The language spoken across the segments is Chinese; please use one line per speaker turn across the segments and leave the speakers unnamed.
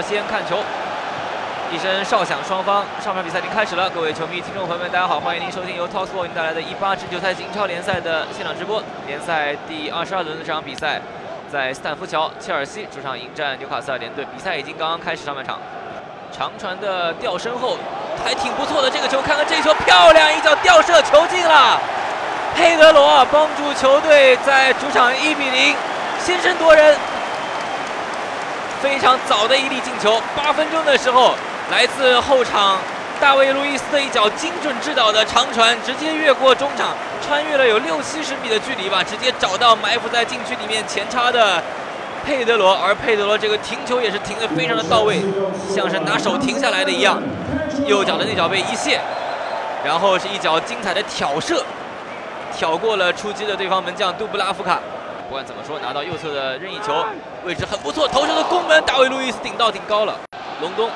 先看球。一声哨响，双方上半场比赛已经开始了。各位球迷、听众朋友们，大家好，欢迎您收听由 Talksport 为您带来的18至9赛季英超联赛的现场直播。联赛第二十二轮的这场比赛，在斯坦福桥，切尔西主场迎战纽卡斯尔联队。比赛已经刚刚开始上半场，长传的吊身后还挺不错的。这个球，看看这球漂亮，一脚吊射球进了。佩德罗帮助球队在主场1比0先声夺人。非常早的一粒进球，八分钟的时候。来自后场大卫·路易斯的一脚精准制导的长传，直接越过中场，穿越了有六七十米的距离吧，直接找到埋伏在禁区里面前插的佩德罗，而佩德罗这个停球也是停得非常的到位，像是拿手停下来的一样。右脚的那脚被一卸，然后是一脚精彩的挑射，挑过了出击的对方门将杜布拉夫卡。不管怎么说，拿到右侧的任意球位置很不错，头球的攻门，大卫·路易斯顶到顶高了，隆东。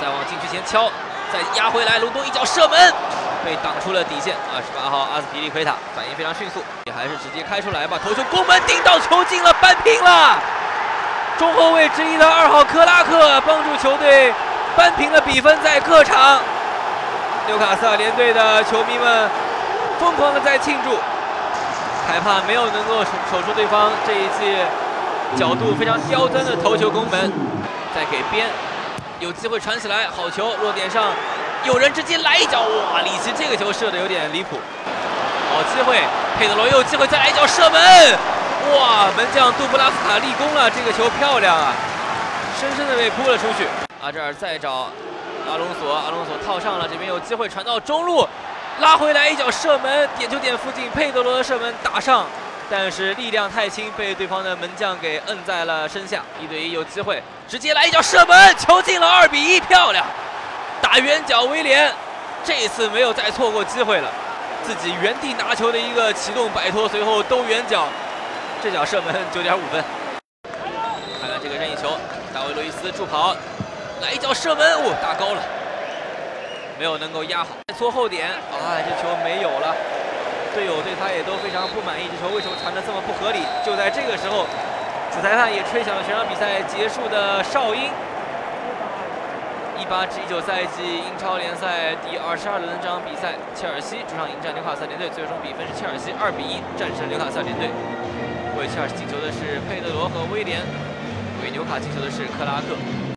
再往禁区前敲，再压回来，隆东一脚射门，被挡出了底线。二十八号阿斯皮利奎塔反应非常迅速，也还是直接开出来吧。头球攻门顶到球进了，扳平了。中后卫之一的二号克拉克帮助球队扳平了比分，在客场。纽卡斯尔联队的球迷们疯狂的在庆祝，裁判没有能够守住对方这一记角度非常刁钻的头球攻门，再给边。有机会传起来，好球落点上，有人直接来一脚，哇！里奇这个球射的有点离谱，好机会，佩德罗又有机会再来一脚射门，哇！门将杜布拉夫卡立功了，这个球漂亮啊，深深的被扑了出去。阿扎尔再找阿隆索，阿隆索套上了，这边有机会传到中路，拉回来一脚射门，点球点附近，佩德罗的射门打上。但是力量太轻，被对方的门将给摁在了身下。一对一有机会，直接来一脚射门，球进了，二比一，漂亮！打远角，威廉这次没有再错过机会了，自己原地拿球的一个启动摆脱，随后兜远角，这脚射门九点五分。看看这个任意球，大卫·路易斯助跑，来一脚射门，哦，打高了，没有能够压好，搓后点，啊，这球没有了。队友对他也都非常不满意，这球为什么传的这么不合理？就在这个时候，主裁判也吹响了全场比赛结束的哨音。一八至一九赛季英超联赛第二十二轮这场比赛，切尔西主场迎战纽卡斯尔联队，最终比分是切尔西二比一战胜纽卡斯尔联队。为切尔西进球的是佩德罗和威廉，为纽卡进球的是克拉克。